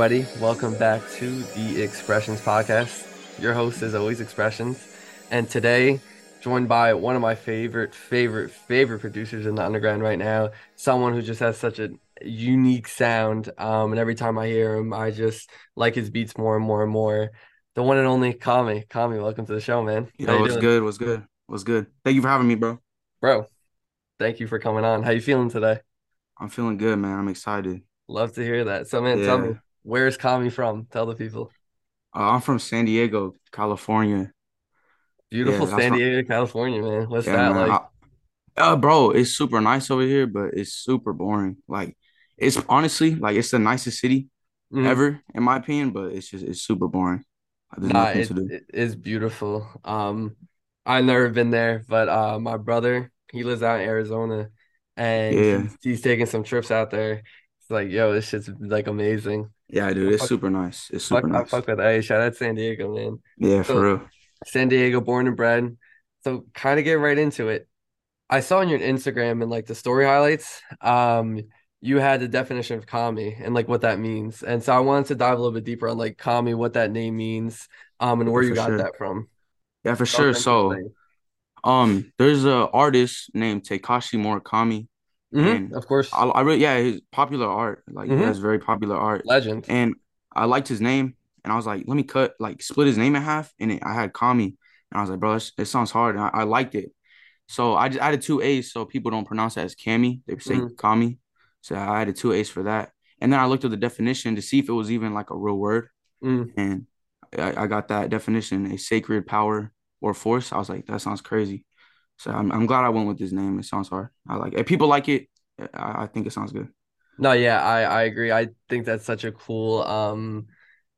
Everybody, welcome back to the Expressions Podcast. Your host is always Expressions, and today, joined by one of my favorite, favorite, favorite producers in the underground right now, someone who just has such a unique sound. Um, and every time I hear him, I just like his beats more and more and more. The one and only Kaami. Kaami, welcome to the show, man. Yo, what's doing? good? What's good? What's good? Thank you for having me, bro. Bro, thank you for coming on. How you feeling today? I'm feeling good, man. I'm excited. Love to hear that. So, man, tell me, Yeah. where's Kaami from? Tell the people. Uh, I'm from San Diego, California. Beautiful Yeah, San. Diego, California, man. What's Yeah, that man. like? I, uh, bro, it's super nice over here, but it's super boring. Like, it's honestly like it's the nicest city Mhm. ever, in my opinion, but it's just it's super boring. There's Nah, it, do. it is beautiful. Um, I've never been there, but uh, my brother, he lives out in Arizona, and Yeah, he's he's taking some trips out there. It's like, yo, this shit's like amazing. Yeah, dude, I it's fuck, super nice. It's super fuck, I nice. fuck with that. Hey, shout out San Diego, man. Yeah, for So real. San Diego, born and bred. So kind of get right into it. I saw on your Instagram and like the story highlights, um, you had the definition of kami and like what that means. And so I wanted to dive a little bit deeper on like kami, what that name means, um, and where you got sure. that from. Yeah, for sure. So, um, there's a artist named Takashi Murakami hmm and of course. I, I really yeah his popular art. Like he has hmm very popular art. Legend. and I liked his name and I was like let me cut like split his name in half and it, I had Kami. And I was like bro it sounds hard and I, I liked it. So I just added two A's so people don't pronounce it as Kami. They say hmm Kami. So I added two A's for that. And then I looked at the definition to see if it was even like a real word. Mm. And I, I got that definition a sacred power or force. I was like that sounds crazy so I'm, I'm glad I went with this name it sounds hard I like it. If people like it I, I think it sounds good. No, yeah, I I agree. I think that's such a cool um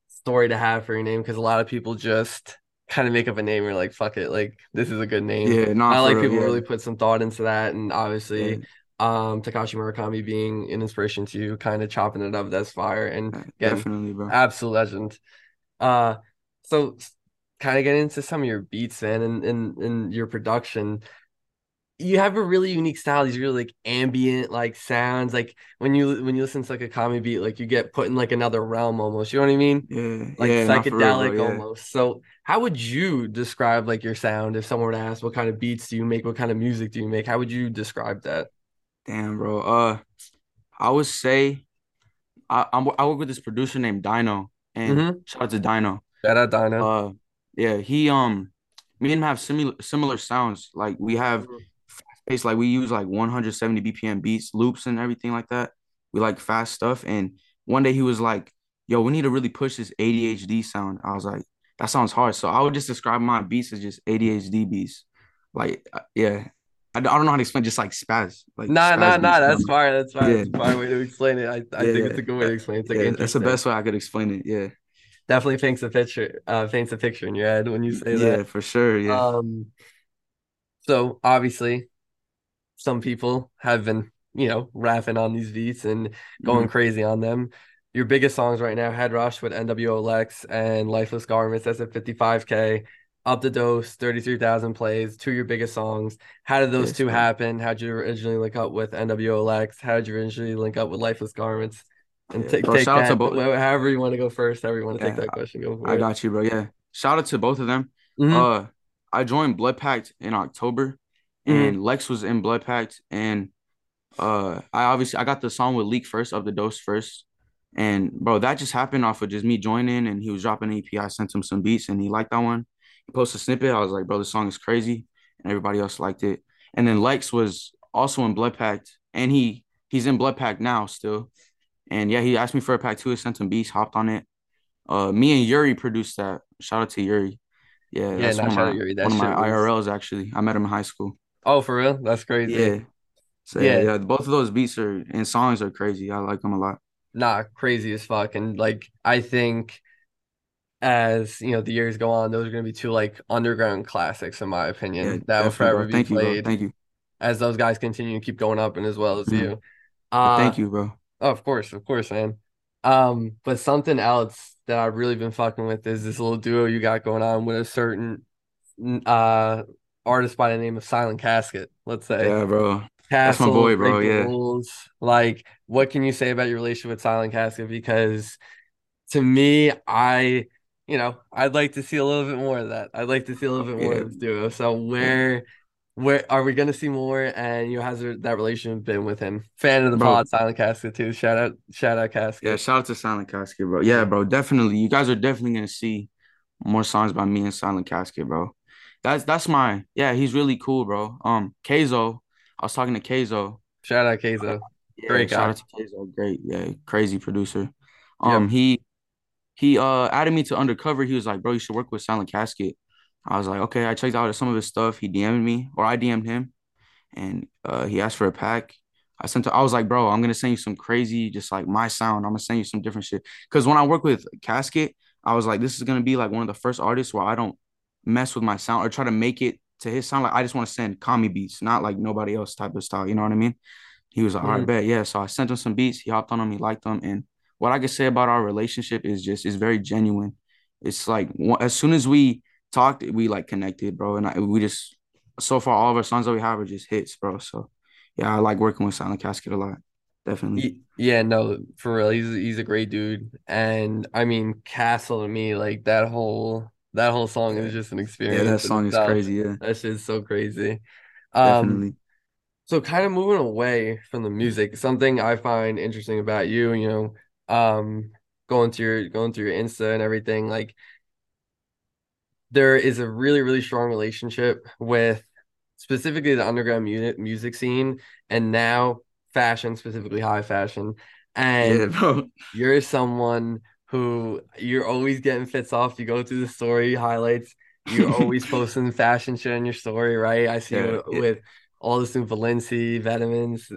story to have for your name because a lot of people just kind of make up a name. You're like, fuck it, like this is a good name. Yeah, Not for like real. people Yeah, really put some thought into that, and yeah, obviously, um, Takashi Murakami being an inspiration to you, kind of chopping it up. That's fire, and yeah, definitely, bro. absolute legend. Uh, so kind of getting into some of your beats, man, and and and your production you have a really unique style. These really like ambient like sounds. Like when you when you listen to like a comedy beat, like you get put in like another realm almost. You know what I mean? Yeah, Like yeah, for real, psychedelic Yeah, almost. So how would you describe like your sound if someone were to ask what kind of beats do you make? What kind of music do you make? How would you describe that? damn, bro. Uh, I would say I I'm, I work with this producer named Dino, and Mm-hmm. shout out to Dino. Shout out Dino. Uh, yeah, he um, me and him have similar similar sounds. Like we have Mhm. fast paced, like we use like 170 BPM beats, loops, and everything like that. We like fast stuff. And one day he was like, "Yo, we need to really push this ADHD sound." I was like, "That sounds hard." So I would just describe my beats as just ADHD beats. Like, uh, yeah, I, I don't know how to explain, just like spaz, like Nah, nah, nah. That's fine. That's fine. Yeah, That's a fine way to explain it. I, I yeah, think it's a good way to explain it. It's like yeah. That's the best way I could explain it. Yeah, Definitely paints a picture, uh, paints a picture in your head when you say that. yeah, for sure. Yeah. Um, so obviously some people have been, you know, rapping on these beats and going Mhm. crazy on them. Your biggest songs right now, Headrush with NWO Lex and Lifeless Garments, that's at 55K. Up tha Dose, 33,000 plays, two of your biggest songs. How did those Yes, two bro. happen? How'd you originally link up with NWO Lex? How did you originally link up with Lifeless Garments? And take bro. take Shout out to both. however you want to go first, however you want to take that question, go for I it. got you, bro. Yeah. Shout out to both of them. hmm Uh, I joined Blood Pact in October, hmm and Lex was in Blood Pact, and uh, I obviously I got the song with Leak first of the Dose first, and bro, that just happened off of just me joining, and he was dropping an EP. I sent him some beats, and he liked that one. He posted a snippet. I was like, bro, this song is crazy, and everybody else liked it. And then Lex was also in Blood Pact, and he he's in Blood Pact now still. And yeah, he asked me for a pack two. I sent him beats, hopped on it. Uh, me and Yuri produced that. Shout out to Yuri. Yeah, Yeah, that's not one of my Yuri. That one of my was. IRLs actually. I met him in high school. Oh, for real? That's crazy. Yeah. So yeah, Yeah, yeah, both of those beats are and songs are crazy. I like them a lot. nah, crazy as fuck. And like, I think as you know, the years go on, those are gonna be two like underground classics, in my Yeah, opinion, that will forever be Thank you, played Thank you. as those guys continue to keep going up and as well as Mhm. you. Uh, thank you, bro. Oh, of course, of course, man. Um, but something else that I've really been fucking with is this little duo you got going on with a certain uh artist by the name of Silent Casket, let's say. Yeah, bro. That's my boy, bro. Yeah. Rules. Like, what can you say about your relationship with Silent Casket? Because to me, I, you know, I'd like to see a little bit more of that. I'd like to see a little bit more Yeah, of this duo. So where, where are we gonna see more? And you know, how's that relationship been with him? Fan of the bro. pod, Silent Casket too. Shout out, shout out Casket. Yeah, shout out to Silent Casket, bro. Yeah, bro, definitely. You guys are definitely gonna see more songs by me and Silent Casket, bro. That's that's my yeah. He's really cool, bro. Um, Keizo. I was talking to Keizo. Shout out Keizo. Yeah, Great shout out to Keizo. Great, yeah, crazy producer. Yep. Um, he he uh added me to Undercover. He was like, bro, you should work with Silent Casket. I was like, okay. I checked out some of his stuff. He DM'd me, or I DM'd him, and uh he asked for a pack. I sent. To, I was like, bro, I'm gonna send you some crazy, just like my sound. I'm gonna send you some different shit. Cause when I work with Casket, I was like, this is gonna be like one of the first artists where I don't mess with my sound or try to make it to his sound. Like I just want to send Kaami beats, not like nobody else type of style. You know what I mean? He was like, all right, bet, yeah. So I sent him some beats. He hopped on them. He liked them. And what I can say about our relationship is just it's very genuine. It's like as soon as we talked, we like connected, bro. And I, we just so far all of our songs that we have are just hits, bro. So yeah, I like working with Silent Casket a lot. Definitely. Yeah, no, for real. He's he's a great dude. And I mean, Castle to me, like that whole that whole song is just an experience. Yeah, that song is crazy. Yeah, That shit's so crazy. Um, definitely. so kind of moving away from the music, something I find interesting about you, you know, um, going through your going through your Insta and everything, like there is a really, really strong relationship with specifically the underground music music scene and now fashion, specifically high fashion. And bro. you're someone who you're always getting fits off. You go through the story highlights, you're always posting fashion shit on your story, right? I see Yeah, you yeah, with all this new Balenci, vitamins,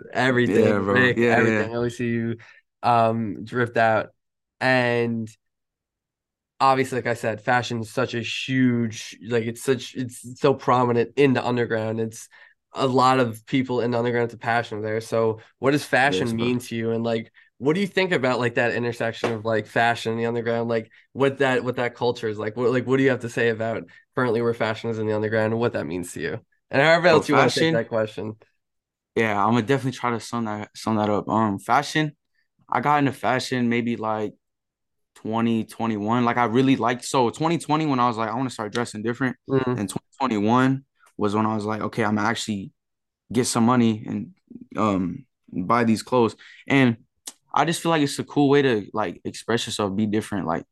yeah, everything, Yeah, yeah, everything. I always see you um drift out. And obviously, like I said, fashion is such a huge, like it's such, it's so prominent in the underground. It's a lot of people in the underground it's a passion there. So, what does fashion bro. mean to you? And like, what do you think about like that intersection of like fashion and the underground? Like, what that what that culture is like? What like what do you have to say about currently where fashion is in the underground and what that means to you? And however else you want to take that question. Yeah, I'm gonna definitely try to sum that sum that up. Um, fashion. I got into fashion maybe like 2021. Like I really liked so 2020 when I was like, I want to start dressing different. Mm, And 2021 was when I was like, okay, I'm actually get some money and um buy these clothes. And I just feel like it's a cool way to like express yourself, be different. Like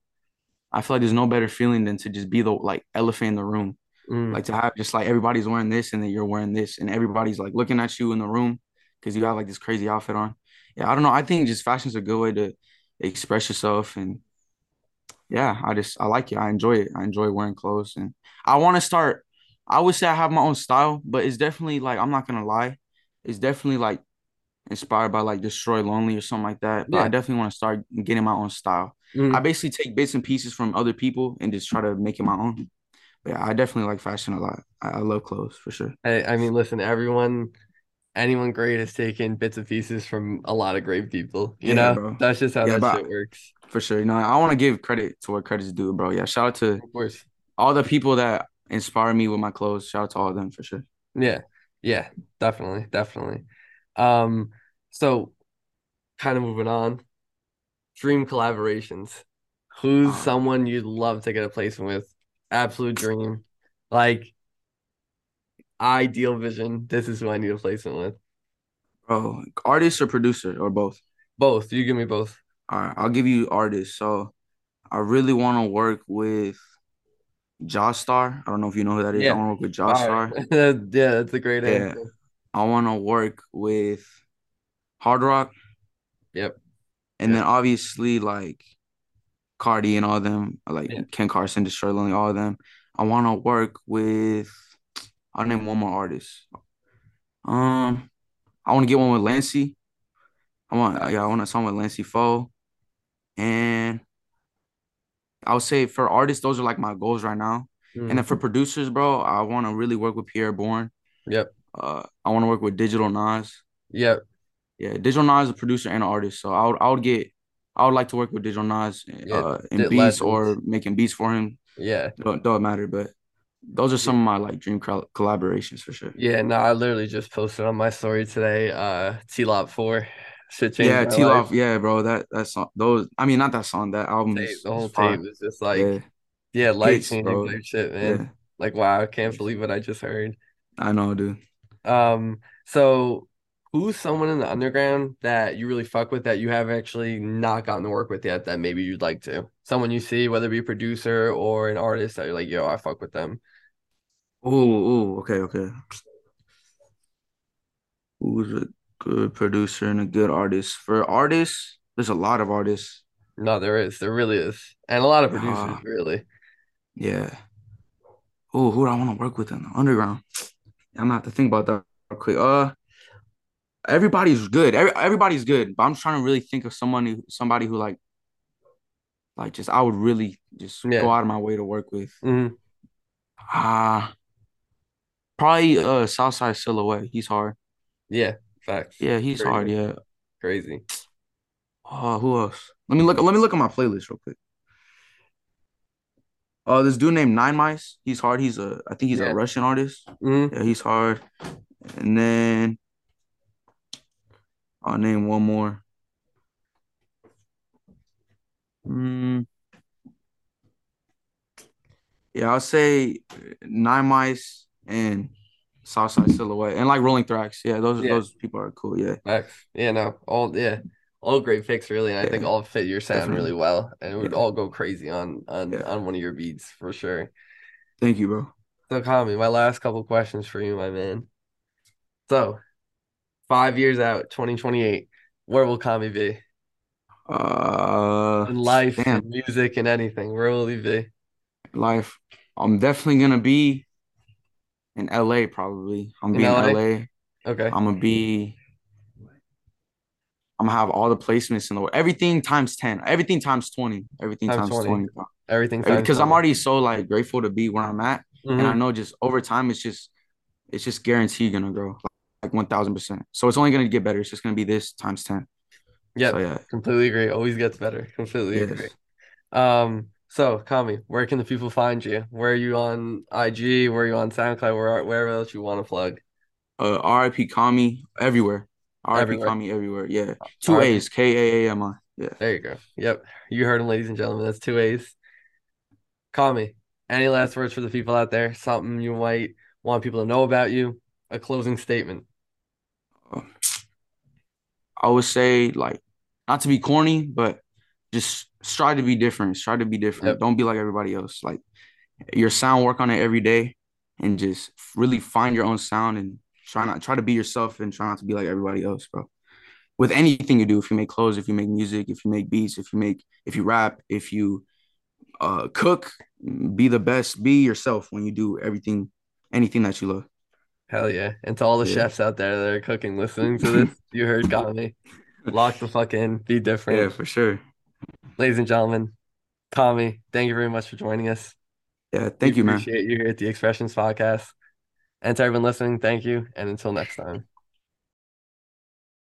I feel like there's no better feeling than to just be the like elephant in the room. mm, Like to have just like everybody's wearing this and then you're wearing this and everybody's like looking at you in the room because you have like this crazy outfit on. Yeah, I don't know. I think just fashion's a good way to express yourself and yeah, I just I like it. I enjoy it. I enjoy wearing clothes and I want to start. I would say I have my own style, but it's definitely like I'm not gonna lie, it's definitely like inspired by like Destroy Lonely or something like that. But I definitely want to start getting my own style. I Mm. basically take bits and pieces from other people and just try to make it my own. But yeah, I definitely like fashion a lot. I, I love clothes for sure. I, I mean, listen, everyone anyone great has taken bits and pieces from a lot of great people. You Yeah, know, bro. that's just how Yeah, that shit works. For sure, you know, I want to give credit to where credit's due, bro. Yeah, shout out to Of course. all the people that inspire me with my clothes. Shout out to all of them for sure. Yeah. Yeah, definitely, definitely. Um, so kind of moving on, dream collaborations. Who's Uh, someone you'd love to get a placement with? Absolute dream. Like ideal vision. This is who I need a placement with. bro, artist or producer or both? Both. You give me both. All right, I'll give you artists. So I really want to work with Jostar. I don't know if you know who that is. Yeah. I want to work with Fire. Jostar. Yeah, that's a great Yeah, answer. I want to work with Hard Rock, Yep. and then obviously like Carti and all of them, like Yeah. Ken Carson, Destroy Lonely, all of them. I want to work with. I'll name one more artist. Um, I want to get one with Lancey. I want, yeah, I want a song with Lancey Foux, and I would say for artists, those are like my goals right now. And then for producers, bro, I want to really work with Pi'erre Bourne. Yep. Uh, I want to work with Digital Nas. Yep. Yeah, Digital Nas is a producer and an artist, so I would I would get I would like to work with Digital Nas Yeah. uh in beats or making beats for him. Yeah. Don't don't matter, but those are some of my like dream col- collaborations for sure. Yeah, no, I literally just posted on my story today, uh T-Lot 4. Shit changed Yeah, T. Love. Yeah, bro. That that song. Those. I mean, not that song. That album Tape, is the is whole tape was just like, Yeah, yeah, life changing shit, man. Yeah, Like, wow, I can't believe what I just heard. I know, dude. Um, so who's someone in the underground that you really fuck with that you have actually not gotten to work with yet that maybe you'd like to? Someone you see, whether it be a producer or an artist that you're like, yo, I fuck with them. Ooh, ooh. Okay, okay. Who's a good producer and a good artist? For artists, there's a lot of artists. No, there is, there really is, and a lot of producers, Yeah, really. yeah. Oh, who do I want to work with in the underground? I'm gonna have to think about that real quick. Uh, everybody's good. Every, everybody's good, but I'm trying to really think of someone who, somebody who like, like just I would really just Yeah. go out of my way to work with. hmm Ah, probably uh Southside Silhouette. He's hard. Yeah. Facts. Yeah, he's hard. Yeah. Crazy. Oh, who else? Let me look. Let me look at my playlist real quick. Oh, this dude named 9mice. He's hard. He's a. I think he's Yeah. a Russian artist. hmm Yeah, he's hard. And then I'll name one more. Mm, yeah, I'll say 9mice and Southside Silhouette and like Rolling Thrax. Yeah, those Yeah. those people are cool. Yeah. Yeah, no, all yeah, all great picks really, and I think all fit your sound definitely. really well, and it would Yeah, all go crazy on on yeah. on one of your beats for sure. Thank you, bro. So, Kaami, my last couple questions for you, my man. So, five years out, 2028, where will Kaami be Uh, in life, and music, and anything? Where will he be? life. I'm definitely gonna be in LA probably. I'm In be in LA? LA. Okay, I'm gonna be. I'm gonna have all the placements in the world. Everything times 10. Everything times 20. Everything times times 20. 20. Everything Because I'm already so like grateful to be where I'm at. And I hmm know just over time it's just it's just guaranteed gonna grow. Like one thousand percent. So it's only gonna get better. It's just gonna be this times 10. So Yep, yeah. completely agree. Always gets better. Completely agree. Um, so Kaami, where can the people find you? Where are you on IG? Where are you on SoundCloud? Where wherever else you want to plug? Uh RIP Kaami everywhere. RIP. Kaami everywhere. Yeah. Two RIP. A's. K A A M I. Yeah. There you go. Yep. You heard him, ladies and gentlemen. That's two A's. Kaami, any last words for the people out there? Something you might want people to know about you? A closing statement. I would say like not to be corny, but just strive to be different. Strive to be different. Yep. Don't be like everybody else. Like your sound, work on it every day, and just really find your own sound and try not try to be yourself and try not to be like everybody else, bro. With anything you do, if you make clothes, if you make music, if you make beats, if you make if you rap, if you uh cook, be the best. Be yourself when you do everything, anything that you love. Hell yeah. And to all the Yeah. chefs out there that are cooking, listening to this, you heard Kaami. Lock the fuck in. Be different. Yeah, for sure. Ladies and gentlemen, Tommy, thank you very much for joining us. Yeah, We thank you, man. appreciate you here at the Expressions Podcast. And to everyone listening, thank you. And until next time.